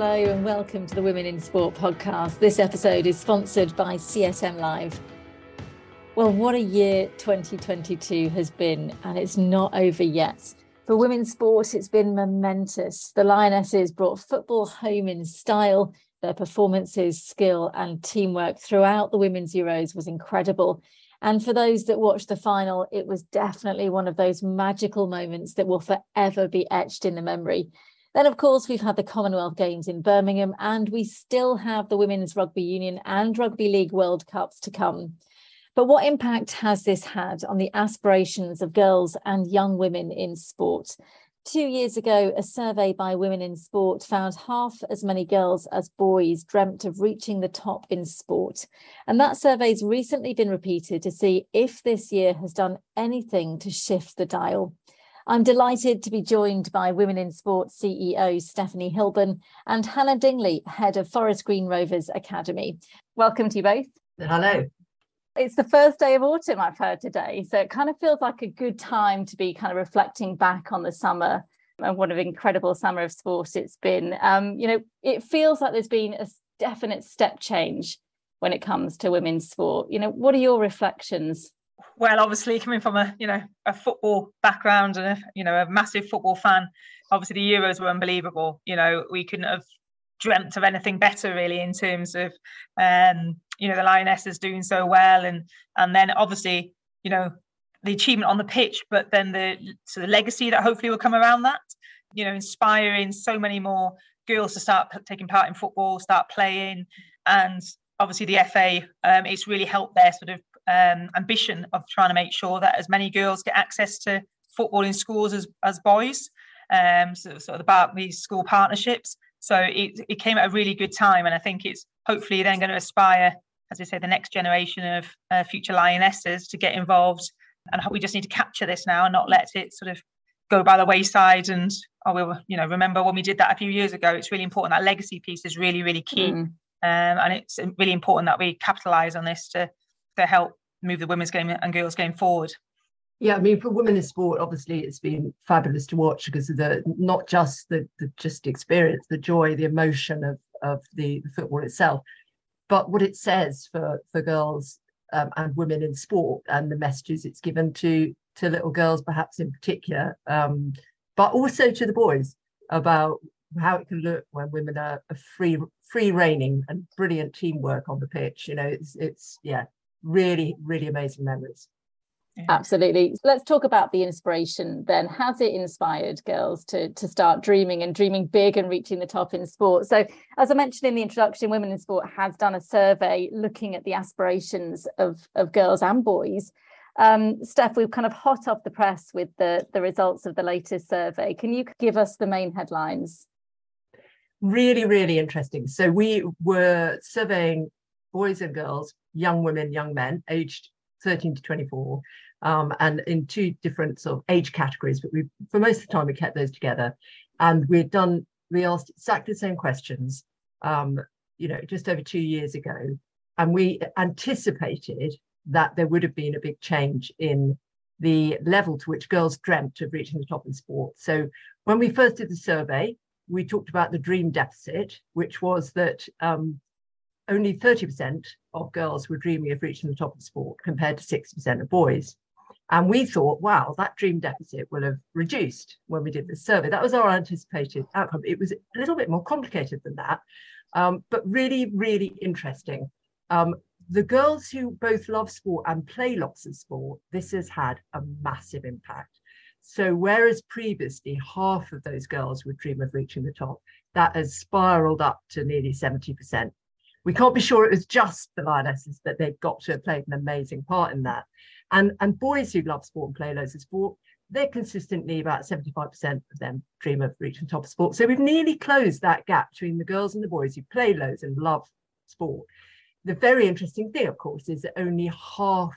Hello and welcome to the Women in Sport podcast. This episode is sponsored by CSM Live. Well, what a year 2022 has been, and it's not over yet. For women's sport, it's been momentous. The Lionesses brought football home in style. Their performances, skill, and teamwork throughout the Women's Euros was incredible. And for those that watched the final, it was definitely one of those magical moments that will forever be etched in the memory. Then, of course, we've had the Commonwealth Games in Birmingham, and we still have the Women's Rugby Union and Rugby League World Cups to come. But what impact has this had on the aspirations of girls and young women in sport? Two years ago, a survey by Women in Sport found half as many girls as boys dreamt of reaching the top in sport. And that survey's recently been repeated to see if this year has done anything to shift the dial. I'm delighted to be joined by Women in Sport CEO Stephanie Hilborne and Hannah Dingley, head of Forest Green Rovers Academy. Welcome to you both. Hello. It's the first day of autumn, I've heard today. So it kind of feels like a good time to be kind of reflecting back on the summer and what an incredible summer of sport it's been. Um, you know, it feels like there's been a definite step change when it comes to women's sport. You know, what are your reflections? Well, obviously coming from a you know a football background and a you know a massive football fan, obviously the Euros were unbelievable. You know we couldn't have dreamt of anything better really in terms of um, you know the Lionesses doing so well and and then obviously you know the achievement on the pitch, but then the so the legacy that hopefully will come around that. You know, inspiring so many more girls to start taking part in football, start playing, and obviously the FA, um, it's really helped their sort of um, ambition of trying to make sure that as many girls get access to football in schools as, as boys. Um, so sort of about these school partnerships. So it, it came at a really good time, and I think it's hopefully then going to aspire, as I say, the next generation of uh, future lionesses to get involved. And we just need to capture this now and not let it sort of go by the wayside. And oh, we will, you know, remember when we did that a few years ago. It's really important. That legacy piece is really, really key, mm. um, and it's really important that we capitalise on this to to help move the women's game and girls game forward. Yeah, I mean, for women in sport, obviously, it's been fabulous to watch because of the not just the, the just experience, the joy, the emotion of of the, the football itself, but what it says for for girls um, and women in sport and the messages it's given to to little girls, perhaps in particular, um, but also to the boys about how it can look when women are, free free reigning and brilliant teamwork on the pitch. You know, it's it's yeah, really, really amazing memories. Absolutely. Let's talk about the inspiration then. Has it inspired girls to, to start dreaming and dreaming big and reaching the top in sport? So, as I mentioned in the introduction, Women in Sport has done a survey looking at the aspirations of, of girls and boys. Um, Steph, we've kind of hot off the press with the, the results of the latest survey. Can you give us the main headlines? Really, really interesting. So, we were surveying boys and girls young women, young men, aged 13 to 24, um, and in two different sort of age categories. But we, for most of the time, we kept those together, and we'd done we asked exactly the same questions, um, you know, just over two years ago, and we anticipated that there would have been a big change in the level to which girls dreamt of reaching the top in sport. So when we first did the survey, we talked about the dream deficit, which was that um, only 30% of girls were dreaming of reaching the top of sport compared to 60% of boys. And we thought, wow, that dream deficit will have reduced when we did this survey. That was our anticipated outcome. It was a little bit more complicated than that, um, but really, really interesting. Um, the girls who both love sport and play lots of sport, this has had a massive impact. So, whereas previously half of those girls would dream of reaching the top, that has spiraled up to nearly 70% we can't be sure it was just the lionesses that they've got to have played an amazing part in that. And and boys who love sport and play loads of sport, they're consistently about 75% of them dream of reaching top of sport. So we've nearly closed that gap between the girls and the boys who play loads and love sport. The very interesting thing, of course, is that only half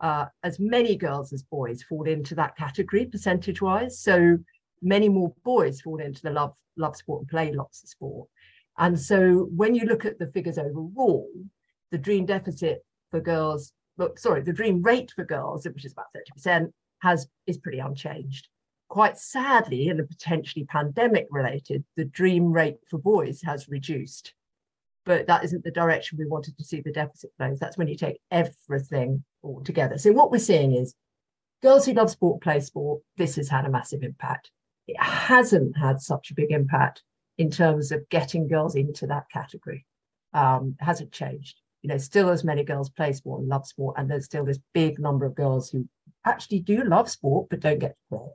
uh, as many girls as boys fall into that category percentage wise. So many more boys fall into the love love sport and play lots of sport. And so when you look at the figures overall, the dream deficit for girls, look, sorry, the dream rate for girls, which is about 30%, has is pretty unchanged. quite sadly, and potentially pandemic related, the dream rate for boys has reduced. But that isn't the direction we wanted to see the deficit flows. That's when you take everything all together. So what we're seeing is girls who love sport play sport. This has had a massive impact. It hasn't had such a big impact in terms of getting girls into that category. Um, hasn't changed. You know, still as many girls play sport and love sport, and there's still this big number of girls who actually do love sport but don't get to play.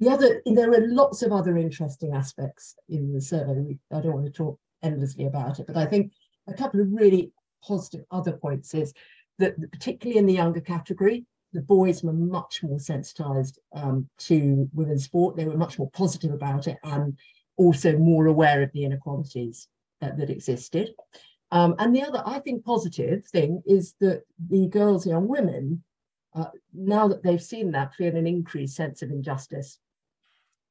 The other, there are lots of other interesting aspects in the survey. I don't want to talk endlessly about it, but I think a couple of really positive other points is that particularly in the younger category, the boys were much more sensitized um, to women's sport. They were much more positive about it and also more aware of the inequalities that, that existed. Um, and the other, I think, positive thing is that the girls, young women, uh, now that they've seen that, feel an increased sense of injustice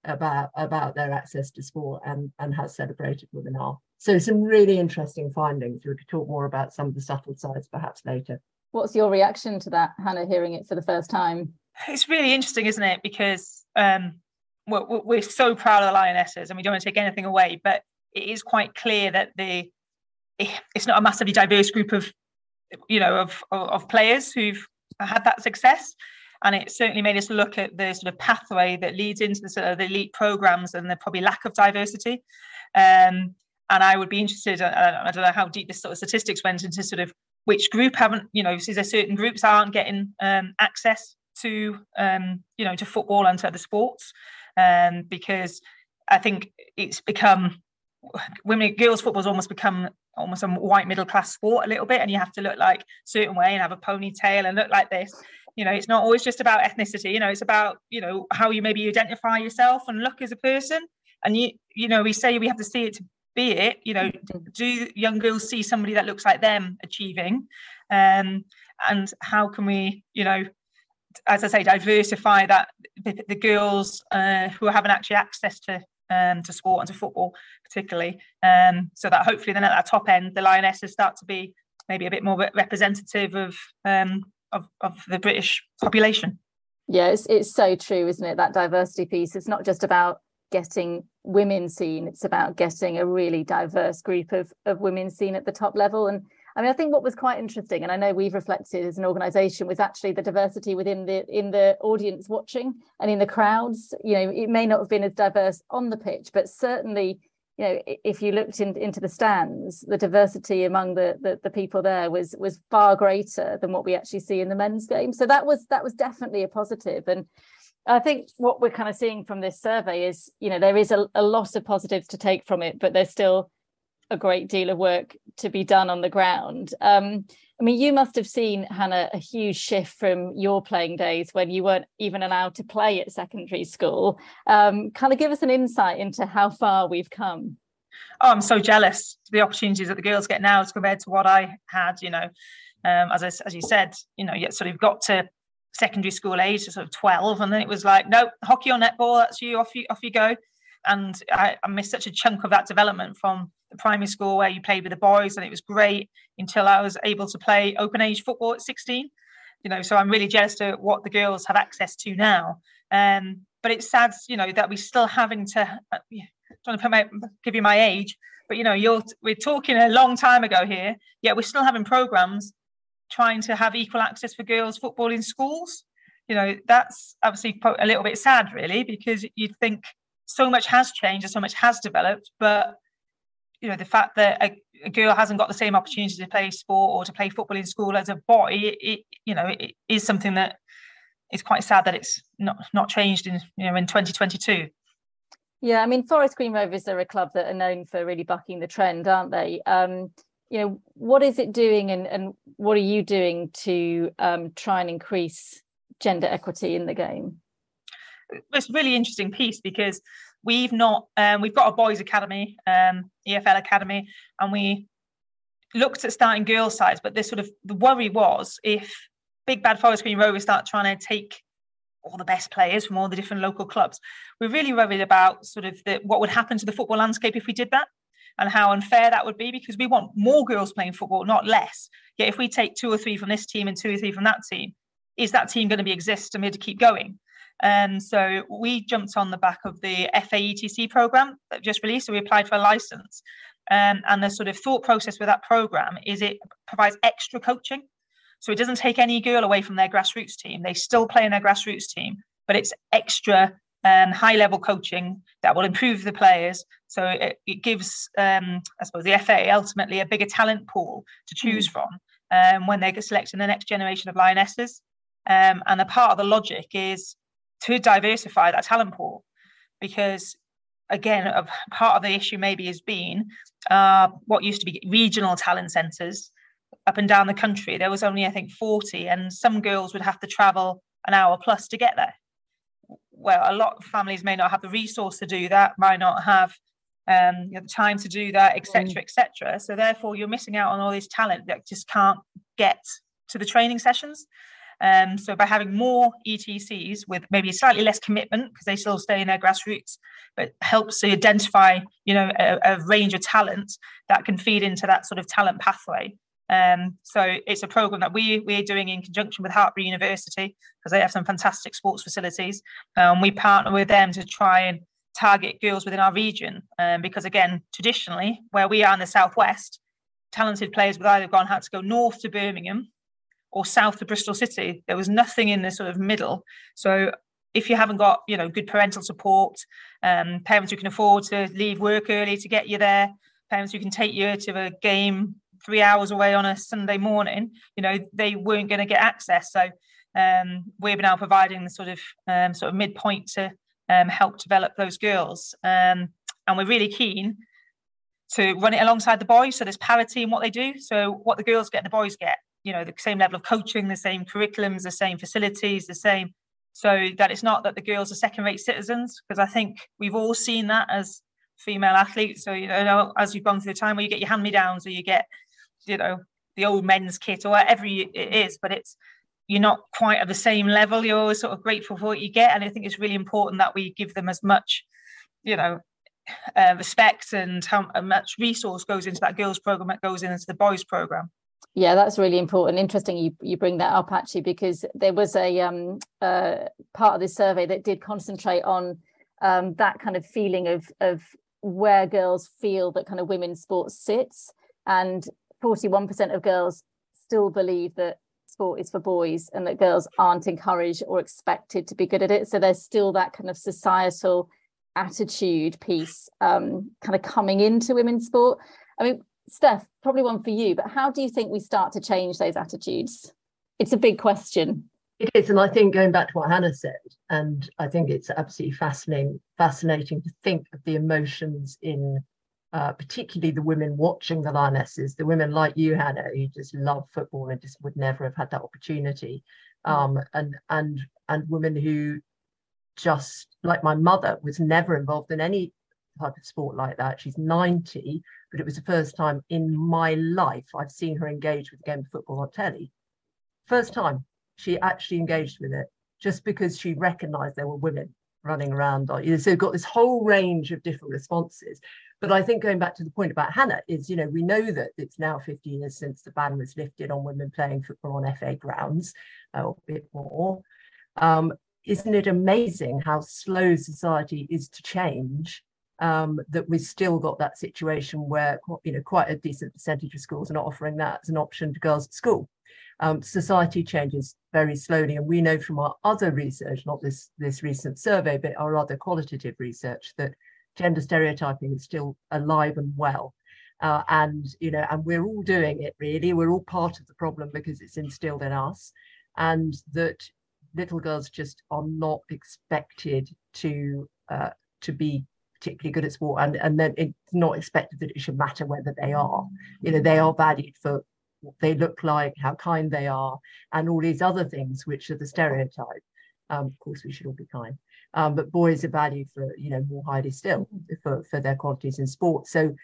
about about their access to sport and and how celebrated women are. So some really interesting findings. We could talk more about some of the subtle sides perhaps later. What's your reaction to that, Hannah, hearing it for the first time? It's really interesting, isn't it? Because um, we're, we're so proud of the Lionesses and we don't want to take anything away, but it is quite clear that the it's not a massively diverse group of you know of of players who've had that success. And it certainly made us look at the sort of pathway that leads into the sort of the elite programs and the probably lack of diversity. Um, and I would be interested I, I don't know how deep this sort of statistics went into sort of which group haven't you know is there certain groups aren't getting um, access to um, you know to football and to other sports um, because I think it's become women girls football's almost become almost a white middle class sport a little bit and you have to look like certain way and have a ponytail and look like this. You know it's not always just about ethnicity you know it's about you know how you maybe identify yourself and look as a person. And you you know we say we have to see it to be it you know do young girls see somebody that looks like them achieving? Um and how can we you know as i say diversify that the, the girls uh, who haven't actually access to um, to sport and to football particularly um, so that hopefully then at that top end the lionesses start to be maybe a bit more representative of um, of, of the british population. Yeah it's, it's so true isn't it? That diversity piece. It's not just about getting women seen it's about getting a really diverse group of, of women seen at the top level. And I mean, I think what was quite interesting, and I know we've reflected as an organisation, was actually the diversity within the in the audience watching and in the crowds. You know, it may not have been as diverse on the pitch, but certainly, you know, if you looked in, into the stands, the diversity among the, the, the people there was was far greater than what we actually see in the men's game. So that was that was definitely a positive. And I think what we're kind of seeing from this survey is, you know, there is a, a lot of positives to take from it, but there's still a great deal of work to be done on the ground. Um, I mean, you must have seen, Hannah, a huge shift from your playing days when you weren't even allowed to play at secondary school. Um, kind of give us an insight into how far we've come. Oh, I'm so jealous of the opportunities that the girls get now as compared to what I had. You know, um, as I, as you said, you know, yet sort of got to secondary school age, sort of 12, and then it was like, no, hockey or netball, that's you, off you, off you go. And I, I missed such a chunk of that development from the primary school where you played with the boys and it was great until I was able to play open age football at 16. You know, so I'm really jealous to what the girls have access to now. Um, but it's sad, you know, that we're still having to uh, trying to put my, give you my age, but you know, you're we're talking a long time ago here, yet we're still having programs trying to have equal access for girls football in schools. You know, that's obviously a little bit sad, really, because you'd think so much has changed and so much has developed, but you know the fact that a, a, girl hasn't got the same opportunity to play sport or to play football in school as a boy it, it you know it is something that is quite sad that it's not not changed in you know in 2022 yeah i mean forest green rovers are a club that are known for really bucking the trend aren't they? Um you know what is it doing and and what are you doing to um try and increase gender equity in the game it's a really interesting piece because we've not um, we've got a boys academy um, efl academy and we looked at starting girls sides but this sort of the worry was if big bad forest green rovers start trying to take all the best players from all the different local clubs we're really worried about sort of the, what would happen to the football landscape if we did that and how unfair that would be because we want more girls playing football not less. Yet if we take two or three from this team and two or three from that team is that team going to be exist and we have to keep going Um, so we jumped on the back of the FAETC program that just released. So we applied for a license. Um, and the sort of thought process with that program is it provides extra coaching. So it doesn't take any girl away from their grassroots team. They still play in their grassroots team, but it's extra um, high level coaching that will improve the players. So it, it gives, um, I suppose, the FA ultimately a bigger talent pool to choose mm. from um, when they're selecting the next generation of lionesses. Um, and a part of the logic is to diversify that talent pool. Because again a part of the issue maybe has been uh, what used to be regional talent centres up and down the country there was only i think 40 and some girls would have to travel an hour plus to get there. Well a lot of families may not have the resource to do that might not have um, you know, the time to do that etc etc so therefore you're missing out on all this talent that just can't get to the training sessions um, so by having more ETCs with maybe slightly less commitment because they still stay in their grassroots, but helps to identify, you know, a, a range of talent that can feed into that sort of talent pathway. Um, so it's a program that we we're doing in conjunction with Hartpury University because they have some fantastic sports facilities. Um, we partner with them to try and target girls within our region um, because again, traditionally where we are in the southwest, talented players would either gone had to go north to Birmingham or south of Bristol City. There was nothing in the sort of middle. So if you haven't got you know good parental support, um, parents who can afford to leave work early to get you there, parents who can take you to a game three hours away on a Sunday morning, you know they weren't going to get access. So um, we're now providing the sort of um, sort of midpoint to um, help develop those girls, um, and we're really keen to run it alongside the boys. So there's parity in what they do. So what the girls get, the boys get you know the same level of coaching the same curriculums the same facilities the same so that it's not that the girls are second rate citizens because i think we've all seen that as female athletes. So you know as you've gone through the time where you get your hand me downs or you get you know the old men's kit or whatever it is but it's you're not quite at the same level. You're always sort of grateful for what you get and i think it's really important that we give them as much you know uh, respect and how much resource goes into that girls program that goes into the boys program yeah, that's really important. Interesting you, you bring that up actually, because there was a um, uh, part of this survey that did concentrate on um, that kind of feeling of, of where girls feel that kind of women's sports sits. And 41% of girls still believe that sport is for boys and that girls aren't encouraged or expected to be good at it. So there's still that kind of societal attitude piece um, kind of coming into women's sport. I mean, Steph, probably one for you, but how do you think we start to change those attitudes? It's a big question. It is, and I think going back to what Hannah said, and I think it's absolutely fascinating, fascinating to think of the emotions in uh, particularly the women watching the Lionesses, the women like you, Hannah, who just love football and just would never have had that opportunity, um, and and and women who just like my mother was never involved in any type of sport like that. She's 90, but it was the first time in my life I've seen her engage with a game of football on telly. First time she actually engaged with it, just because she recognized there were women running around. So got this whole range of different responses. But I think going back to the point about Hannah is, you know, we know that it's now 50 years since the ban was lifted on women playing football on FA grounds, uh, or a bit more. Um, isn't it amazing how slow society is to change um, that we've still got that situation where you know quite a decent percentage of schools are not offering that as an option to girls at school. Um, society changes very slowly, and we know from our other research, not this this recent survey, but our other qualitative research, that gender stereotyping is still alive and well. Uh, and you know, and we're all doing it really. We're all part of the problem because it's instilled in us, and that little girls just are not expected to uh, to be particularly good at sport and and then it's not expected that it should matter whether they are. You know they are valued for what they look like how kind they are and all these other things which are the stereotype. Um, of course we should all be kind. Um, but boys are valued for you know more highly still for, for their qualities in sport. So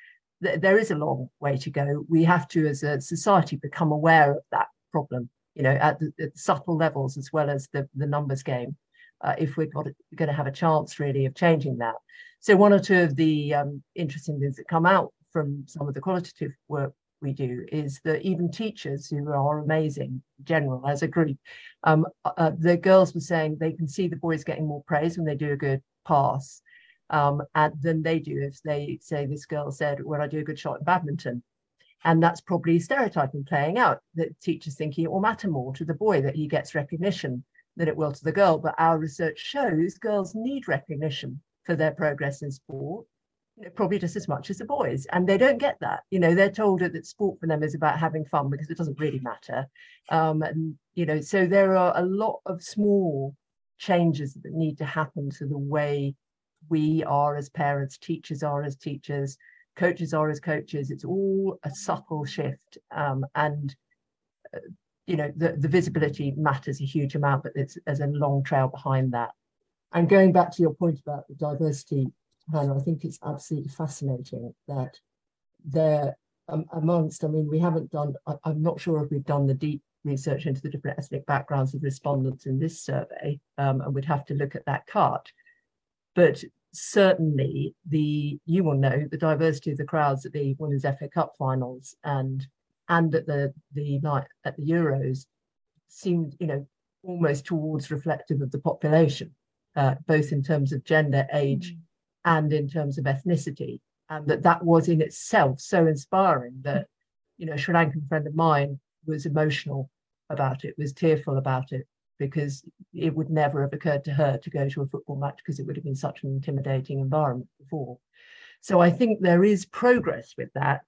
th- there is a long way to go. We have to as a society become aware of that problem you know at the, at subtle levels as well as the, the numbers game uh, if we're going to have a chance really of changing that. So one or two of the um, interesting things that come out from some of the qualitative work we do is that even teachers who are amazing general as a group um, uh, uh, the girls were saying they can see the boys getting more praise when they do a good pass um, and than they do if they say this girl said when i do a good shot in badminton. And that's probably stereotyping playing out that teachers thinking it will matter more to the boy that he gets recognition than it will to the girl but our research shows girls need recognition for their progress in sport probably just as much as the boys and they don't get that. You know they're told that sport for them is about having fun because it doesn't really matter. Um, and you know so there are a lot of small changes that need to happen to the way we are as parents teachers are as teachers coaches are as coaches. It's all a subtle shift um, and uh, you know the, the visibility matters a huge amount but there's a long trail behind that and going back to your point about the diversity Hannah, I think it's absolutely fascinating that there um, amongst, I mean, we haven't done, I, am not sure if we've done the deep research into the different ethnic backgrounds of respondents in this survey, um, and we'd have to look at that cut. But certainly the, you will know, the diversity of the crowds at the Women's FA Cup finals and and at the, the night at the Euros seemed, you know, almost towards reflective of the population, uh, both in terms of gender, age, mm and in terms of ethnicity. And that that was in itself so inspiring that, you know, a Sri Lankan friend of mine was emotional about it, was tearful about it, because it would never have occurred to her to go to a football match because it would have been such an intimidating environment before. So I think there is progress with that.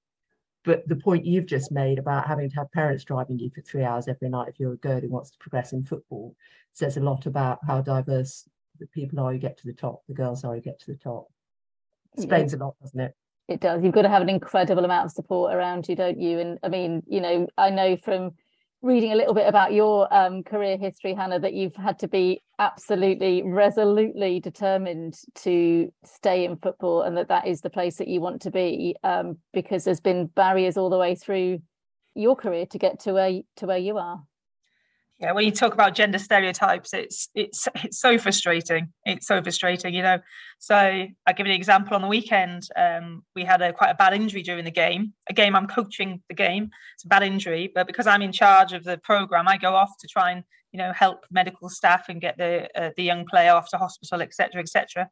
But the point you've just made about having to have parents driving you for three hours every night if you're a girl who wants to progress in football says a lot about how diverse the people are you get to the top, the girls are you get to the top. Explains yeah. a lot, doesn't it? It does. You've got to have an incredible amount of support around you, don't you? And I mean, you know, I know from reading a little bit about your um, career history, Hannah, that you've had to be absolutely resolutely determined to stay in football and that that is the place that you want to be um, because there's been barriers all the way through your career to get to where to where you are yeah when you talk about gender stereotypes it's it's it's so frustrating. It's so frustrating you know? So i'll give an example. On the weekend um, we had a quite a bad injury during the game. A game i'm coaching the game. It's a bad injury but because i'm in charge of the program i go off to try and you know help medical staff and get the uh, the young player off to hospital etc etc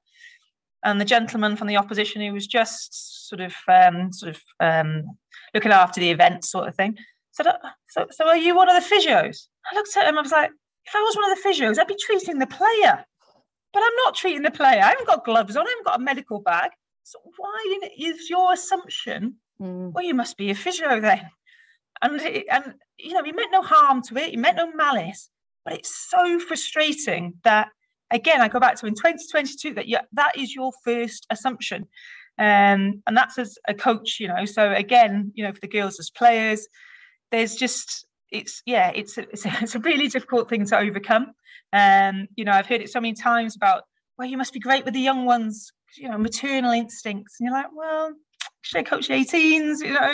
and the gentleman from the opposition who was just sort of um, sort of um, looking after the event sort of thing said so, so are you one of the physios I looked at him, I was like, if I was one of the physios, I'd be treating the player. But I'm not treating the player. I haven't got gloves on, I haven't got a medical bag. So why is your assumption, mm. well, you must be a physio then? And, it, and, you know, he meant no harm to it, he meant no malice. But it's so frustrating that, again, I go back to in 2022, that yeah, that is your first assumption. Um, and that's as a coach, you know. So again, you know, for the girls as players, there's just it's yeah it's a, it's a, it's a really difficult thing to overcome. Um you know i've heard it so many times about well you must be great with the young ones you know maternal instincts. And you're like well should i coach 18s you know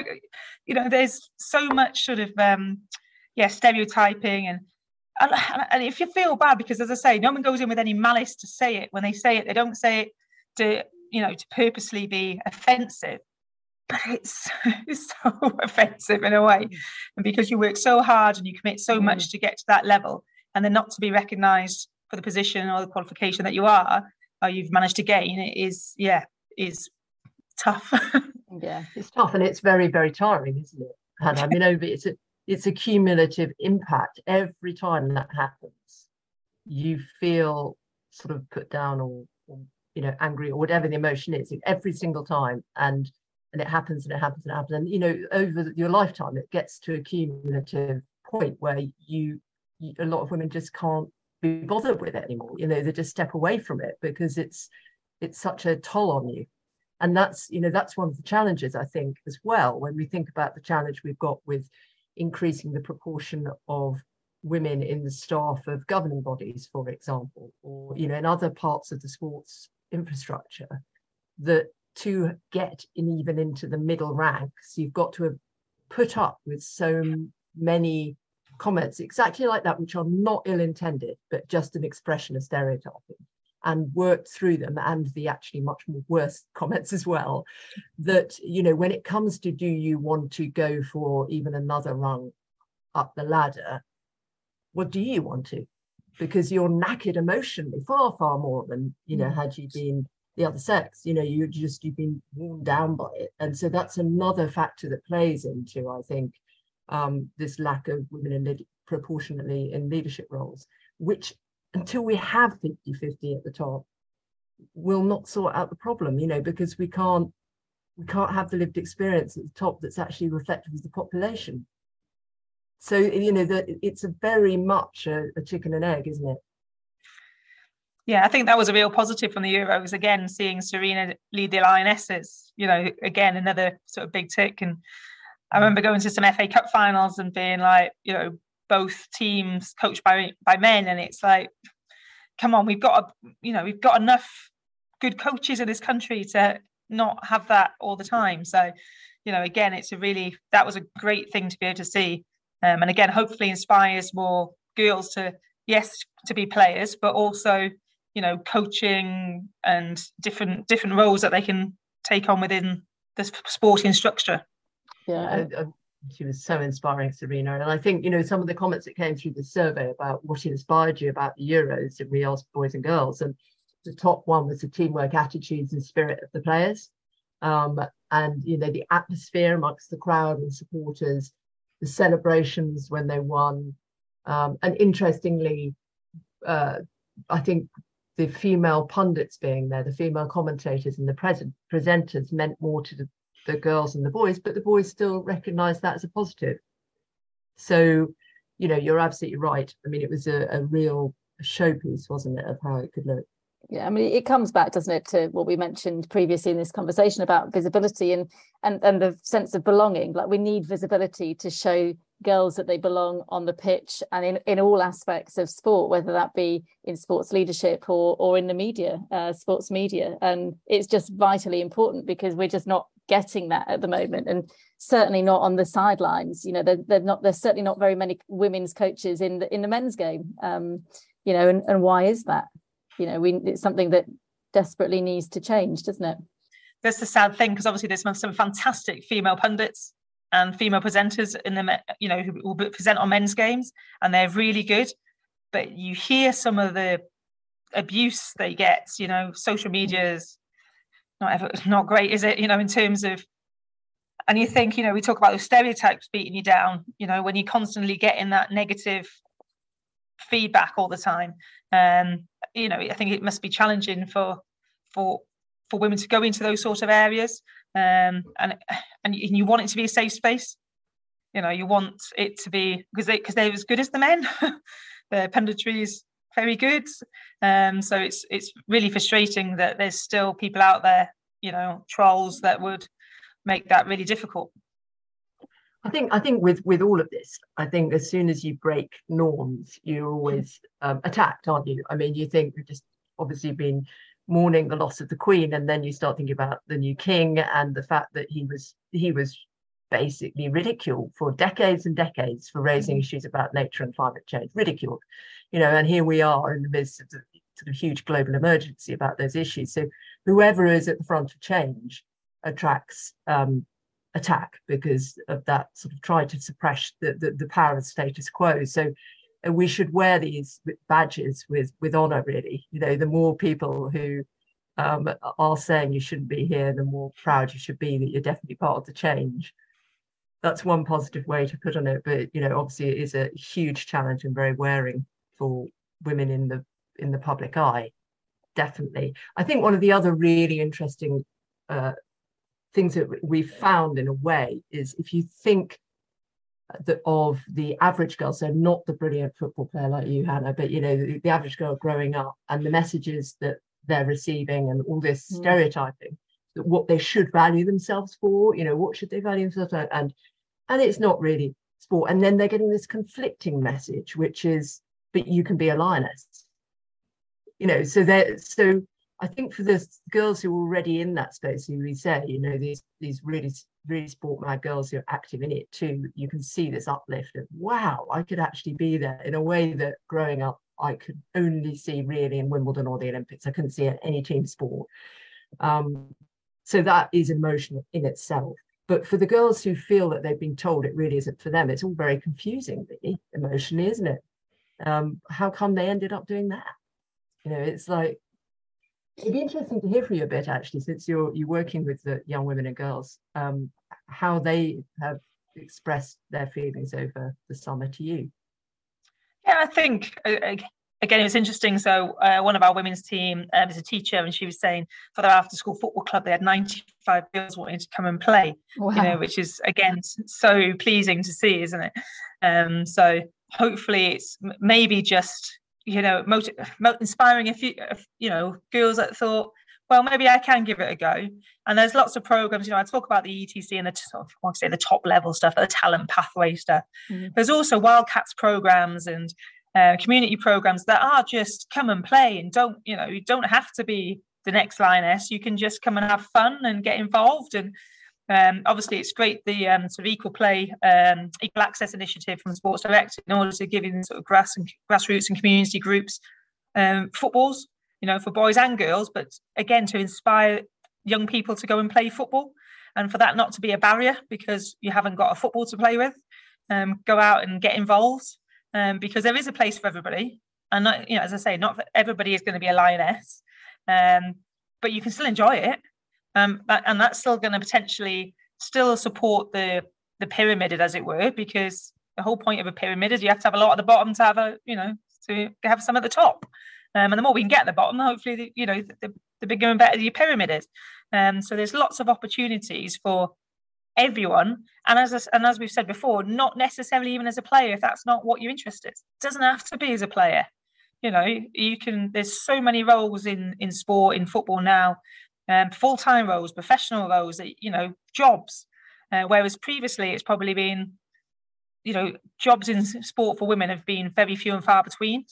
you know there's so much sort of um yeah stereotyping and and, and if you feel bad because as i say no one goes in with any malice to say it. When they say it they don't say it to you know to purposely be offensive but it's it's so offensive in a way. Mm. and because you work so hard and you commit so mm. much to get to that level and then not to be recognized for the position or the qualification that you are or you've managed to gain it is yeah is tough. Yeah it's tough and it's very very tiring isn't it and i mean over it's a it's a cumulative impact. Every time that happens you feel sort of put down or, or you know angry or whatever the emotion is every single time. And and it happens and it happens and it happens. And you know over your lifetime it gets to a cumulative point where you, you, a lot of women just can't be bothered with it anymore. You know they just step away from it because it's it's such a toll on you. And that's you know that's one of the challenges i think as well when we think about the challenge we've got with increasing the proportion of women in the staff of governing bodies for example or you know in other parts of the sports infrastructure that to get in even into the middle ranks, you've got to have put up with so many comments exactly like that, which are not ill intended, but just an expression of stereotyping. and worked through them and the actually much more worse comments as well that you know when it comes to do you want to go for even another rung up the ladder what do you want to because you're knackered emotionally far far more than you know mm. had you been the other sex you know you just you've been worn down by it. And so that's another factor that plays into i think um, this lack of women in proportionately in leadership roles which until we have 50 50 at the top will not sort out the problem you know because we can't we can't have the lived experience at the top that's actually reflective of the population. So you know that it's a very much a, a chicken and egg isn't it yeah, I think that was a real positive from the Euros. Again, seeing Sarina lead the Lionesses, you know, again, another sort of big tick. And I remember going to some FA Cup finals and being like, you know, both teams coached by by men, and it's like, come on, we've got a, you know, we've got enough good coaches in this country to not have that all the time. So, you know, again, it's a really that was a great thing to be able to see, um, and again, hopefully inspires more girls to yes to be players, but also you know coaching and different different roles that they can take on within the sporting structure. Yeah. I, I, she was so inspiring Sarina. And I think you know some of the comments that came through the survey about what inspired you about the Euros and we asked boys and girls and the top one was the teamwork attitudes and spirit of the players. Um, and you know the atmosphere amongst the crowd and supporters the celebrations when they won um, and interestingly uh, I think the female pundits being there, the female commentators and the present presenters meant more to the, the girls and the boys, but the boys still recognized that as a positive. So, you know, you're absolutely right. I mean, it was a, a real showpiece, wasn't it, of how it could look. Yeah, I mean, it comes back, doesn't it, to what we mentioned previously in this conversation about visibility and and and the sense of belonging. Like we need visibility to show girls that they belong on the pitch and in, in all aspects of sport, whether that be in sports leadership or or in the media, uh, sports media. And it's just vitally important because we're just not getting that at the moment, and certainly not on the sidelines. You know, they're, they're not. There's certainly not very many women's coaches in the in the men's game. Um, you know, and and why is that? You know, we it's something that desperately needs to change, doesn't it? That's the sad thing because obviously there's some fantastic female pundits and female presenters in the you know who will present on men's games and they're really good. But you hear some of the abuse they get you know social media is not ever not great is it? You know in terms of and you think you know we talk about those stereotypes beating you down you know when you're constantly getting that negative feedback all the time. Um you know i think it must be challenging for for for women to go into those sort of areas um, and and you want it to be a safe space. You know, you want it to be because they because they're as good as the men. the punditry is very good, um, so it's it's really frustrating that there's still people out there, you know, trolls that would make that really difficult. I think I think with with all of this, I think as soon as you break norms, you're always um, attacked, aren't you? I mean, you think we've just obviously been mourning the loss of the queen and then you start thinking about the new king and the fact that he was he was basically ridiculed for decades and decades for raising mm-hmm. issues about nature and climate change ridiculed you know and here we are in the midst of the sort of huge global emergency about those issues so whoever is at the front of change attracts um, attack because of that sort of try to suppress the, the, the power of status quo so we should wear these badges with with honor really. You know the more people who um, are saying you shouldn't be here the more proud you should be that you're definitely part of the change. That's one positive way to put on it but you know obviously it is a huge challenge and very wearing for women in the in the public eye definitely. I think one of the other really interesting uh, things that we've found in a way is if you think the, of the average girl, so not the brilliant football player like you, Hannah, but you know the, the average girl growing up and the messages that they're receiving and all this mm. stereotyping, that what they should value themselves for, you know, what should they value themselves for, and and it's not really sport. And then they're getting this conflicting message, which is, but you can be a lioness, you know. So they're so I think for the girls who are already in that space, who we say, you know, these these really really sport my girls who are active in it too, you can see this uplift of wow, I could actually be there in a way that growing up I could only see really in Wimbledon or the Olympics. I couldn't see it any team sport. Um, so that is emotional in itself. But for the girls who feel that they've been told it really isn't for them, it's all very confusing, really, emotionally, isn't it? Um, how come they ended up doing that? You know, it's like it'd be interesting to hear from you a bit, actually, since you're you're working with the young women and girls, um, how they have expressed their feelings over the summer to you. Yeah, I think again, it was interesting. So uh, one of our women's team um, is a teacher, and she was saying for their after-school football club, they had 95 girls wanting to come and play. Wow. You know, which is again so pleasing to see, isn't it? Um, so hopefully, it's maybe just you know, motiv- inspiring a few, you know, girls that thought, well, maybe I can give it a go. And there's lots of programs. You know, I talk about the ETC and the sort of, I want to say the top level stuff, the talent pathway stuff. Mm-hmm. There's also Wildcats programs and uh, community programs that are just come and play and don't you know you don't have to be the next lioness you can just come and have fun and get involved and um, obviously it's great the um, sort of equal play um, equal access initiative from sports direct in order to give in sort of grass and grassroots and community groups um, footballs you know for boys and girls but again to inspire young people to go and play football and for that not to be a barrier because you haven't got a football to play with um, go out and get involved um, because there is a place for everybody. And not, you know, as I say, not everybody is going to be a lioness, but you can still enjoy it, um, and that's still going to potentially still support the the pyramid, as it were, because the whole point of a pyramid is you have to have a lot at the bottom to have a, you know, to have some at the top. Um, and the more we can get at the bottom, hopefully, the, you know, the, the bigger and better your pyramid is. Um, so there's lots of opportunities for everyone and as and as we've said before not necessarily even as a player if that's not what you're interested it doesn't have to be as a player you know you can there's so many roles in in sport in football now um, full-time roles professional roles you know jobs uh, whereas previously it's probably been you know jobs in sport for women have been very few and far between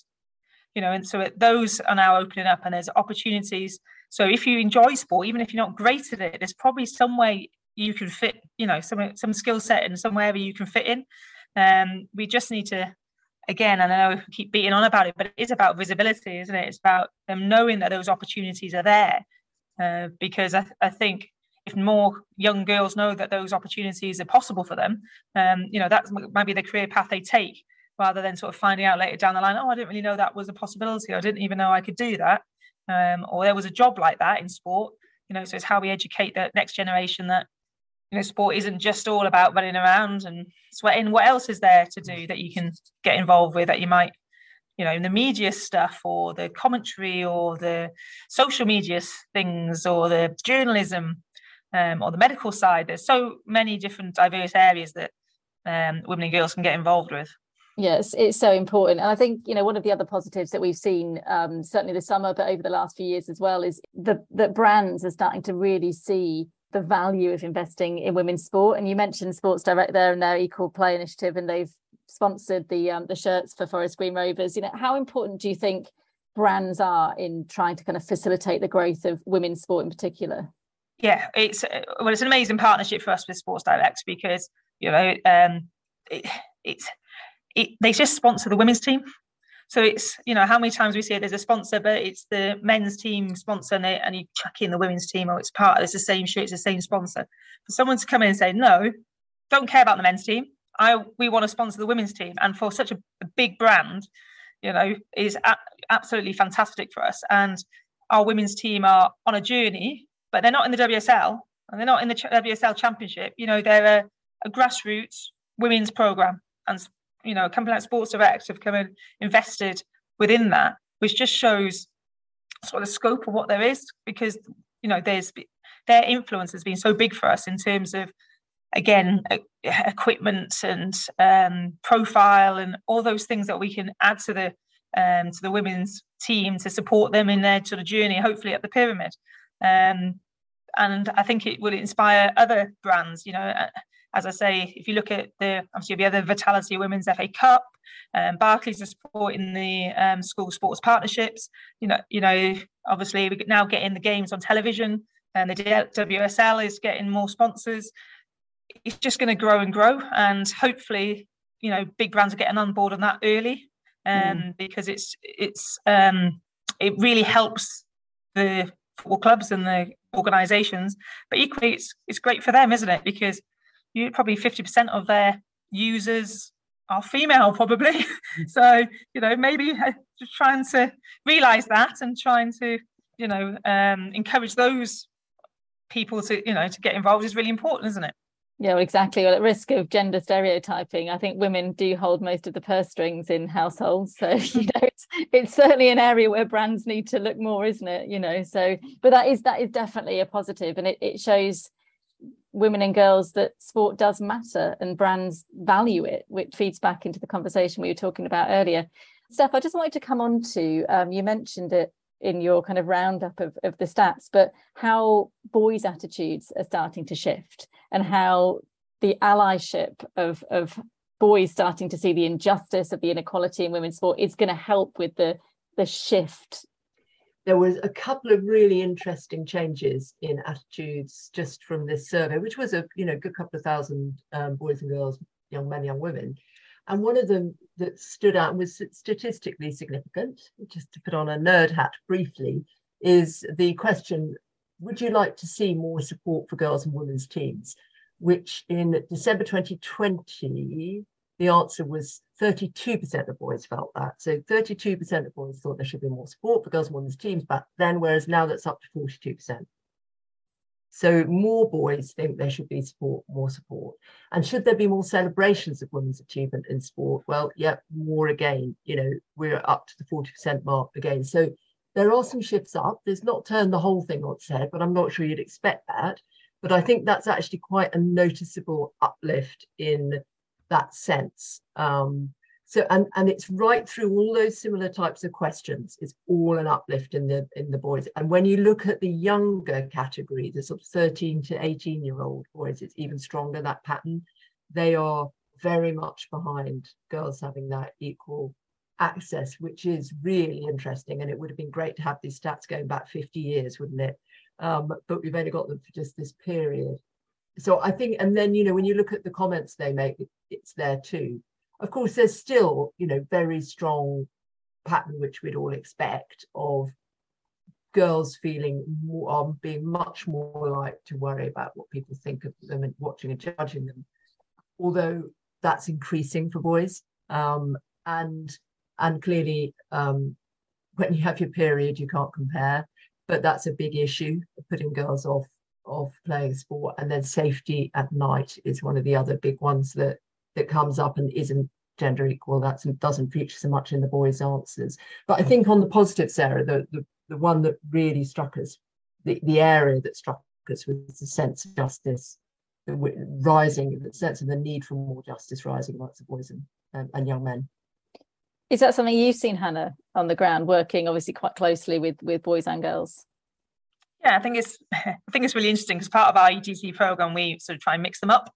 you know and so it, those are now opening up and there's opportunities so if you enjoy sport even if you're not great at it there's probably some way you can fit, you know, some some skill set and somewhere you can fit in. Um, we just need to, again, and I know I keep beating on about it, but it is about visibility, isn't it? It's about them knowing that those opportunities are there. Uh, because I, I think if more young girls know that those opportunities are possible for them, um, you know, that might be the career path they take rather than sort of finding out later down the line, oh, I didn't really know that was a possibility. I didn't even know I could do that. Um, or there was a job like that in sport. You know, so it's how we educate the next generation that you know, sport isn't just all about running around and sweating. What else is there to do that you can get involved with that you might, you know, in the media stuff or the commentary or the social media things or the journalism um, or the medical side? There's so many different diverse areas that um, women and girls can get involved with. Yes, it's so important. And I think, you know, one of the other positives that we've seen, um, certainly this summer, but over the last few years as well, is the that brands are starting to really see the value of investing in women's sport. And you mentioned Sports Direct there and their Equal Play initiative, and they've sponsored the um, the shirts for Forest Green Rovers. You know, how important do you think brands are in trying to kind of facilitate the growth of women's sport in particular? Yeah, it's well, it's an amazing partnership for us with Sports Direct because you know um, it, it's it, they just sponsor the women's team so it's you know how many times we see it there's a sponsor, but it's the men's team sponsoring it, and you chuck in the women's team, or it's part. It's the same shirt, it's the same sponsor. For someone to come in and say no, don't care about the men's team. I we want to sponsor the women's team, and for such a, a big brand, you know, is a- absolutely fantastic for us. And our women's team are on a journey, but they're not in the WSL and they're not in the WSL Championship. You know, they're a, a grassroots women's program, and you know, a company like Sports Direct have come and invested within that, which just shows sort of the scope of what there is because you know there's their influence has been so big for us in terms of again equipment and um, profile and all those things that we can add to the um, to the women's team to support them in their sort of journey hopefully at the pyramid um, and I think it will inspire other brands you know as I say, if you look at the obviously the other Vitality Women's FA Cup, um, Barclays are supporting the um, school sports partnerships. You know, you know, obviously we're now getting the games on television, and the WSL is getting more sponsors. It's just going to grow and grow, and hopefully, you know, big brands are getting on board on that early. um, mm. because it's it's um, it really helps the football clubs and the organisations. But equally, it's it's great for them, isn't it? Because you probably fifty percent of their users are female, probably. so you know, maybe uh, just trying to realise that and trying to you know um, encourage those people to you know to get involved is really important, isn't it? Yeah, well, exactly. Well, at risk of gender stereotyping, I think women do hold most of the purse strings in households. So, you know, it's, it's certainly an area where brands need to look more, isn't it? You know, so but that is that is definitely a positive and it, it shows women and girls that sport does matter and brands value it, which feeds back into the conversation we were talking about earlier. Steph, I just wanted to come on to um, you mentioned it in your kind of roundup of, of the stats, but how boys' attitudes are starting to shift and how the allyship of, of boys starting to see the injustice of the inequality in women's sport is going to help with the, the shift. There was a couple of really interesting changes in attitudes just from this survey, which was a you know good couple of thousand um, boys and girls, young men, young women. And one of them that stood out and was statistically significant, just to put on a nerd hat briefly, is the question Would you like to see more support for girls and women's teams? Which in December 2020, the answer was 32% of boys felt that. So 32% of boys thought there should be more support for girls and women's teams back then, whereas now that's up to 42%. So more boys think there should be support, more support. And should there be more celebrations of women's achievement in sport? Well, yeah, more again. You know, we're up to the 40% mark again. So there are some shifts up. There's not turned the whole thing on its head, but I'm not sure you'd expect that. But I think that's actually quite a noticeable uplift in that sense. Um, so and and it's right through all those similar types of questions. It's all an uplift in the in the boys. And when you look at the younger category the sort of 13 to 18 year old boys it's even stronger that pattern. They are very much behind girls having that equal access which is really interesting. And it would have been great to have these stats going back 50 years wouldn't it? Um, but we've only got them for just this period. So i think and then you know when you look at the comments they make it's there too of course, there's still, you know, very strong pattern which we'd all expect of girls feeling more, um, being much more like to worry about what people think of them and watching and judging them. Although that's increasing for boys, um, and and clearly um, when you have your period, you can't compare. But that's a big issue, putting girls off of playing sport, and then safety at night is one of the other big ones that that comes up and isn't gender equal. That doesn't feature so much in the boys' answers. But I think on the positive, Sarah, the, the, the one that really struck us, the, the area that struck us was the sense of justice the rising, the sense of the need for more justice rising amongst the boys and, um, and young men. Is that something you've seen, Hannah, on the ground, working obviously quite closely with with boys and girls? Yeah, I think it's I think it's really interesting because part of our EGC program we sort of try and mix them up,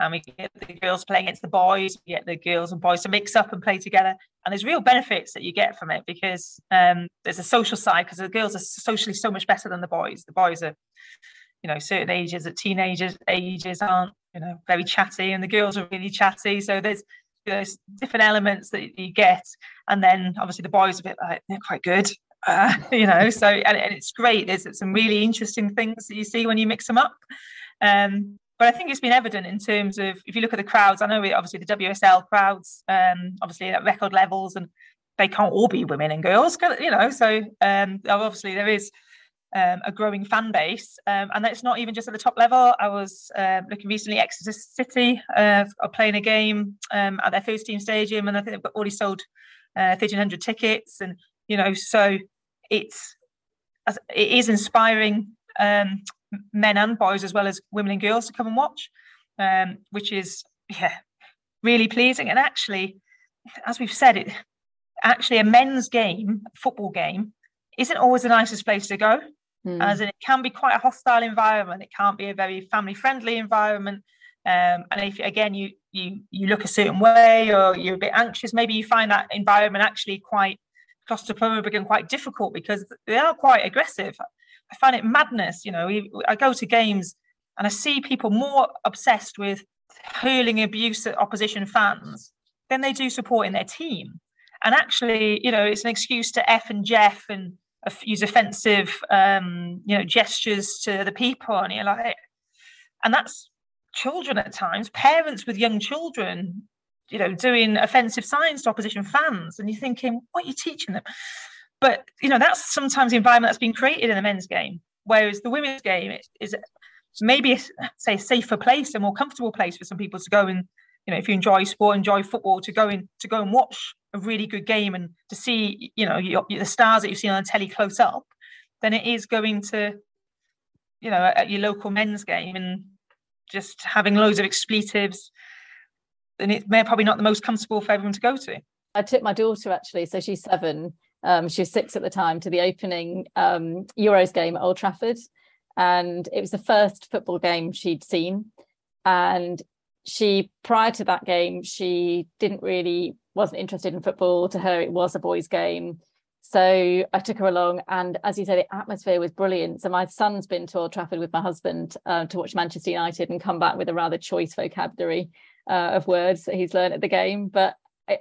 and we get the girls playing against the boys, we get the girls and boys to mix up and play together, and there's real benefits that you get from it because um, there's a social side because the girls are socially so much better than the boys. The boys are, you know, certain ages at teenagers ages aren't you know very chatty, and the girls are really chatty. So there's there's different elements that you get, and then obviously the boys are a bit like they're quite good, uh, you know, so and, and, it's great. There's some really interesting things that you see when you mix them up. Um, but I think it's been evident in terms of if you look at the crowds. I know obviously the WSL crowds, um, obviously at record levels, and they can't all be women and girls, you know. So um, obviously there is um, a growing fan base, um, and that's not even just at the top level. I was uh, looking recently, Exeter City uh, are playing a game um, at their first team stadium, and I think they've already sold uh, 1,300 tickets, and you know, so it's it is inspiring um, men and boys as well as women and girls to come and watch, um, which is yeah really pleasing. And actually, as we've said, it actually a men's game, football game, isn't always the nicest place to go. Mm. As in, it can be quite a hostile environment. It can't be a very family-friendly environment. Um, and if again you you you look a certain way or you're a bit anxious, maybe you find that environment actually quite claustrophobic and quite difficult because they are quite aggressive. I find it madness. You know, I go to games and I see people more obsessed with hurling abuse at opposition fans than they do supporting their team. and actually, you know, it's an excuse to F and Jeff and use offensive, um, you know, gestures to the people, and you're like, and that's children at times, parents with young children, you know, doing offensive signs to opposition fans, and you're thinking, what are you teaching them? But you know, that's sometimes the environment that's been created in the men's game, whereas the women's game is maybe say a safer place, a more comfortable place for some people to go and you know, if you enjoy sport, enjoy football, to go in to go and watch a really good game and to see, you know, your, the stars that you've seen on the telly close up, then it is going to, you know, at your local men's game and just having loads of expletives. And it may probably not the most comfortable for everyone to go to. I took my daughter actually, so she's seven. Um, she was six at the time to the opening um, Euros game at Old Trafford, and it was the first football game she'd seen. And she prior to that game she didn't really wasn't interested in football. To her it was a boys game. So i took her along. And as you said the atmosphere was brilliant. So my son's been to old trafford with my husband uh, to watch manchester united and come back with a rather choice vocabulary uh, of words that he's learned at the game. But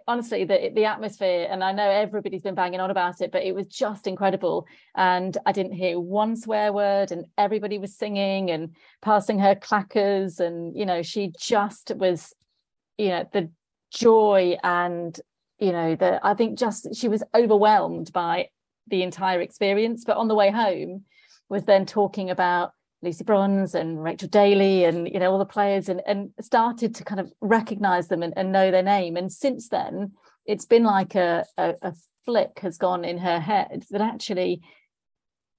honestly the the atmosphere and I know everybody's been banging on about it but it was just incredible. And I didn't hear one swear word and everybody was singing and passing her clackers. And you know she just was you know the joy and you know the I think just she was overwhelmed by the entire experience. But on the way home was then talking about Lucy Bronze and Rachel Daly and you know all the players and, and started to kind of recognize them and, and know their name. And since then, it's been like a, a, a flick has gone in her head that actually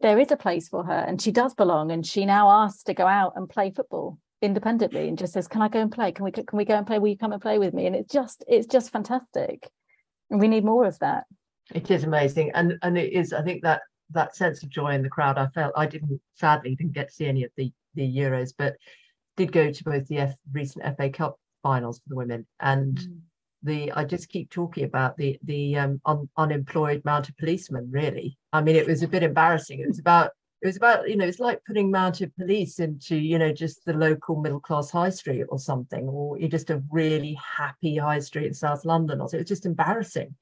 there is a place for her and she does belong. And she now asks to go out and play football independently and just says, Can I go and play? Can we can we go and play? Will you come and play with me? And it's just it's just fantastic. And we need more of that. It is amazing. And and it is, I think that that sense of joy in the crowd. I felt I didn't sadly didn't get to see any of the the Euros, but did go to both the F, recent FA Cup finals for the women and mm. the I just keep talking about the the um, un, unemployed mounted policemen. Really, I mean, it was a bit embarrassing. It was about it was about you know it's like putting mounted police into you know just the local middle class high street or something or you're just a really happy high street in south london or so it was just embarrassing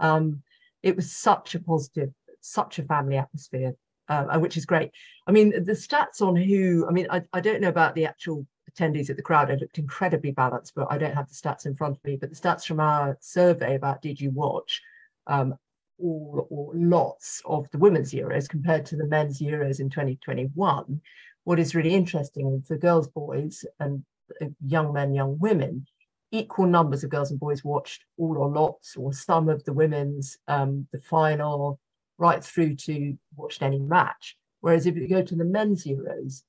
um it was such a positive such a family atmosphere, uh, which is great. I mean, the stats on who, I mean, I, I don't know about the actual attendees at the crowd. It looked incredibly balanced, but I don't have the stats in front of me. But the stats from our survey about Did You Watch, um, all or lots of the women's Euros compared to the men's Euros in 2021. What is really interesting is the girls, boys, and uh, young men, young women, equal numbers of girls and boys watched all or lots or some of the women's, um, the final, right through to watched any match. Whereas if you go to the men's Euros,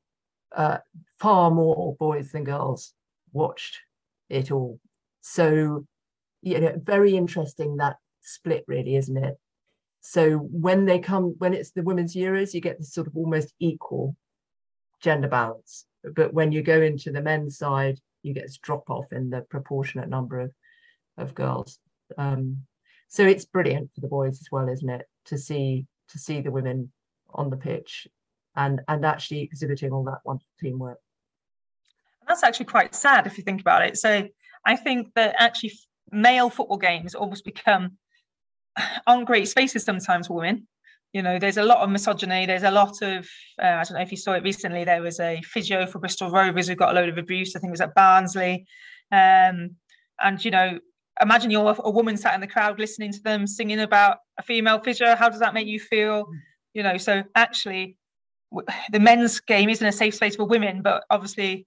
uh, far more boys than girls watched it all. So, you know, very interesting that split, really, isn't it? So when they come, when it's the women's Euros, you get this sort of almost equal gender balance. But when you go into the men's side, you get this drop off in the proportionate number of of girls. Um, so it's brilliant for the boys as well, isn't it? to see to see the women on the pitch and and actually exhibiting all that wonderful teamwork. That's actually quite sad if you think about it. So I think that actually male football games almost become on great spaces sometimes for women. You know, there's a lot of misogyny. There's a lot of uh, I don't know if you saw it recently. There was a physio for Bristol Rovers who got a load of abuse. I think it was at Barnsley, um, and you know imagine you're a woman sat in the crowd listening to them singing about a female physio. How does that make you feel? Mm. You know, so actually, the men's game isn't a safe space for women, but obviously,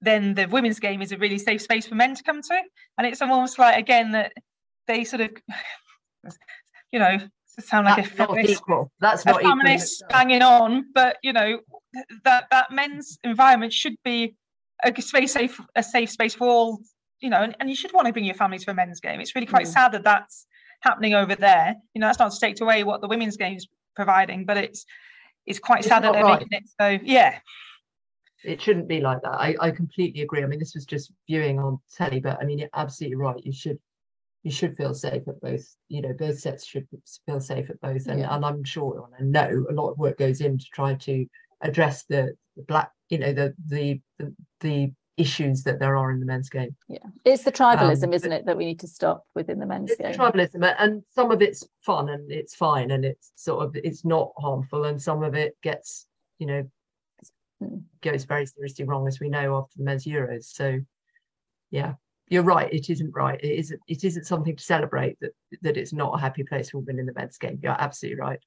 then the women's game is a really safe space for men to come to. And it's almost like again that they sort of, you know, sound like That's a feminist, equal. That's not feminist banging on, but you know that that men's environment should be a space safe a safe space for all you know, and, and you should want to bring your family to a men's game. It's really quite yeah. sad that that's happening over there. You know, that's not to take away what the women's game is providing, but it's it's quite it's sad that they're right. making it. So yeah. It shouldn't be like that. I, I completely agree. I mean, this was just viewing on telly, but I mean, you're absolutely right. You should you should feel safe at both. You know, both sets should feel safe at both. And, yeah. and I'm sure, and I know a lot of work goes in to try to address the, the black, you know, the the the, the issues that there are in the men's game. Yeah, it's the tribalism, um, isn't it, that we need to stop within the men's it's game? tribalism, and some of it's fun and it's fine and it's sort of it's not harmful, and some of it gets you know mm. goes very seriously wrong, as we know after the men's Euros. So, yeah, you're right. It isn't right. It isn't. It isn't something to celebrate that that it's not a happy place for women in the men's game. You're absolutely right.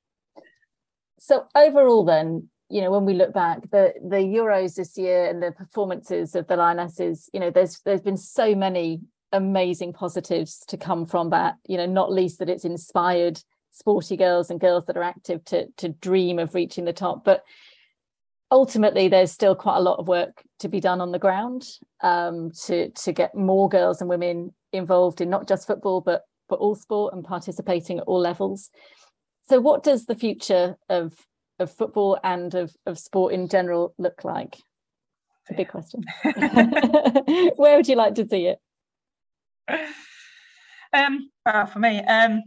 So overall, then, you know, when we look back, the the Euros this year and the performances of the Lionesses, you know, there's there's been so many amazing positives to come from that. You know, not least that it's inspired sporty girls and girls that are active to to dream of reaching the top, but ultimately there's still quite a lot of work to be done on the ground um, to to get more girls and women involved in not just football but but all sport and participating at all levels so what does the future of of football and of, of sport in general look like? It's a big question. Where would you like to see it? Um, well, for me, um,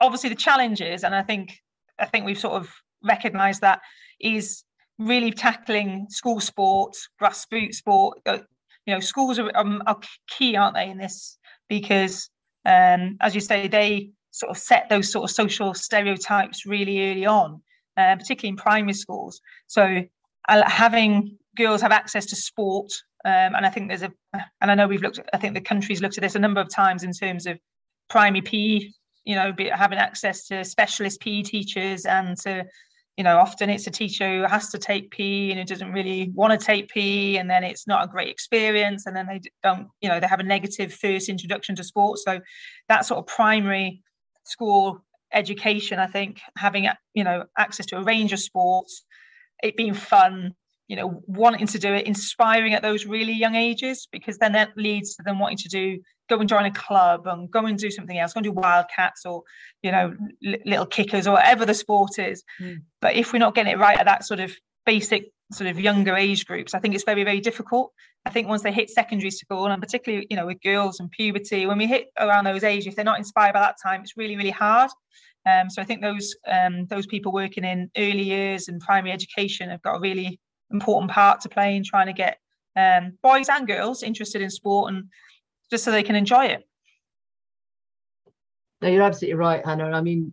obviously the challenges, and I think I think we've sort of recognised that is really tackling school sport, grassroots sport. Uh, you know, schools are, um, are key, aren't they, in this? Because, um, as you say, they sort of set those sort of social stereotypes really early on, uh, particularly in primary schools. So uh, having girls have access to sport, um, and I think there's a, and I know we've looked, I think the country's looked at this a number of times in terms of primary PE, you know, be, having access to specialist PE teachers and to you know, often it's a teacher who has to take PE and who doesn't really want to take PE, and then it's not a great experience, and then they don't, you know, they have a negative first introduction to sport. So that sort of primary school education i think having you know access to a range of sports it being fun you know wanting to do it inspiring at those really young ages because then that leads to them wanting to do go and join a club and go and do something else go and do wildcats or you know l- little kickers or whatever the sport is mm. but if we're not getting it right at that sort of basic sort of younger age groups i think it's very very difficult. I think once they hit secondary school and particularly you know with girls and puberty when we hit around those ages if they're not inspired by that time it's really really hard. Um, so i think those um, those people working in early years and primary education have got a really important part to play in trying to get um, boys and girls interested in sport and just so they can enjoy it. No you're absolutely right hannah. I mean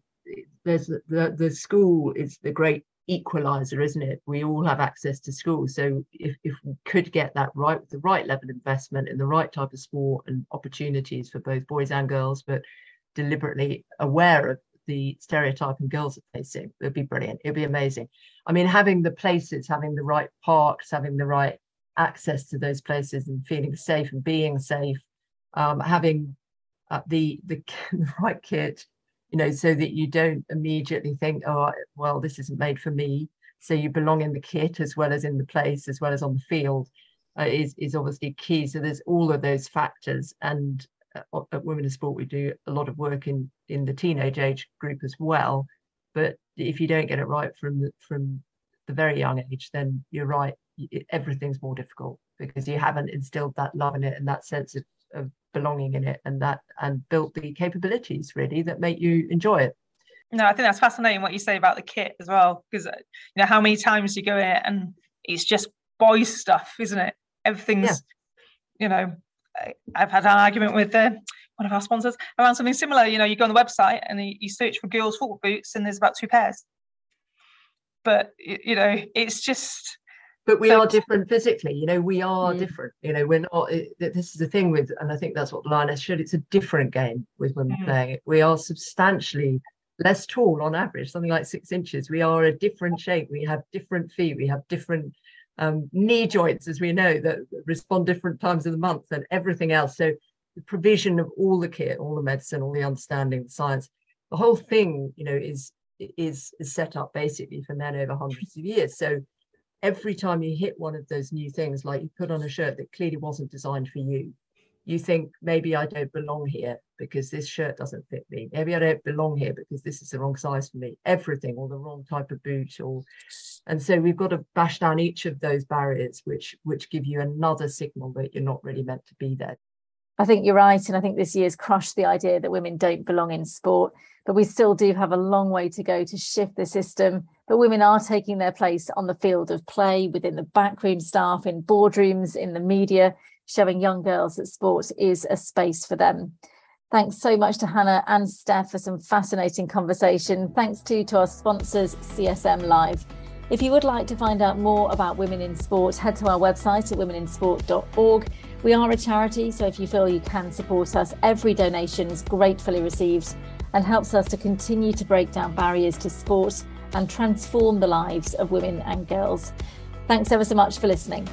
there's the, the school is the great equalizer, isn't it? We all have access to school. So if, if we could get that right with the right level of investment in the right type of sport and opportunities for both boys and girls, but deliberately aware of the stereotype and girls are facing, it'd be brilliant. It'd be amazing. I mean, having the places, having the right parks, having the right access to those places and feeling safe and being safe, um, having uh, the, the, the right kit you know, so that you don't immediately think, oh, well, this isn't made for me. So you belong in the kit as well as in the place, as well as on the field, uh, is is obviously key. So there's all of those factors, and uh, at Women in Sport, we do a lot of work in in the teenage age group as well. But if you don't get it right from the, from the very young age, then you're right. Everything's more difficult because you haven't instilled that love in it and that sense of, of belonging in it and that and built the capabilities really that make you enjoy it. No i think that's fascinating what you say about the kit as well because uh, you know how many times you go in and it's just boys stuff isn't it? Everything's yeah. you know i've had an argument with uh, one of our sponsors around something similar. You know you go on the website and you search for girls football boots and there's about two pairs. But you know it's just but we so, are different. physically you know we are mm. different you know we're not it, this is the thing with and i think that's what the lioness showed it's a different game with women mm. playing it. We are substantially less tall on average something like six inches. We are a different shape we have different feet we have different um, knee joints as we know that respond different times of the month and everything else. So the provision of all the kit all the medicine all the understanding the science the whole thing you know is is is set up basically for men over hundreds of years. So every time you hit one of those new things, like you put on a shirt that clearly wasn't designed for you, you think maybe I don't belong here because this shirt doesn't fit me. Maybe I don't belong here because this is the wrong size for me. Everything or the wrong type of boot or and so we've got to bash down each of those barriers which which give you another signal that you're not really meant to be there. I think you're right. And I think this year's crushed the idea that women don't belong in sport. But we still do have a long way to go to shift the system. But women are taking their place on the field of play, within the backroom staff, in boardrooms, in the media, showing young girls that sport is a space for them. Thanks so much to Hannah and Steph for some fascinating conversation. Thanks too to our sponsors, CSM Live. If you would like to find out more about women in sport, head to our website at womeninsport.org. We are a charity, so if you feel you can support us, every donation is gratefully received and helps us to continue to break down barriers to sport and transform the lives of women and girls. Thanks ever so much for listening.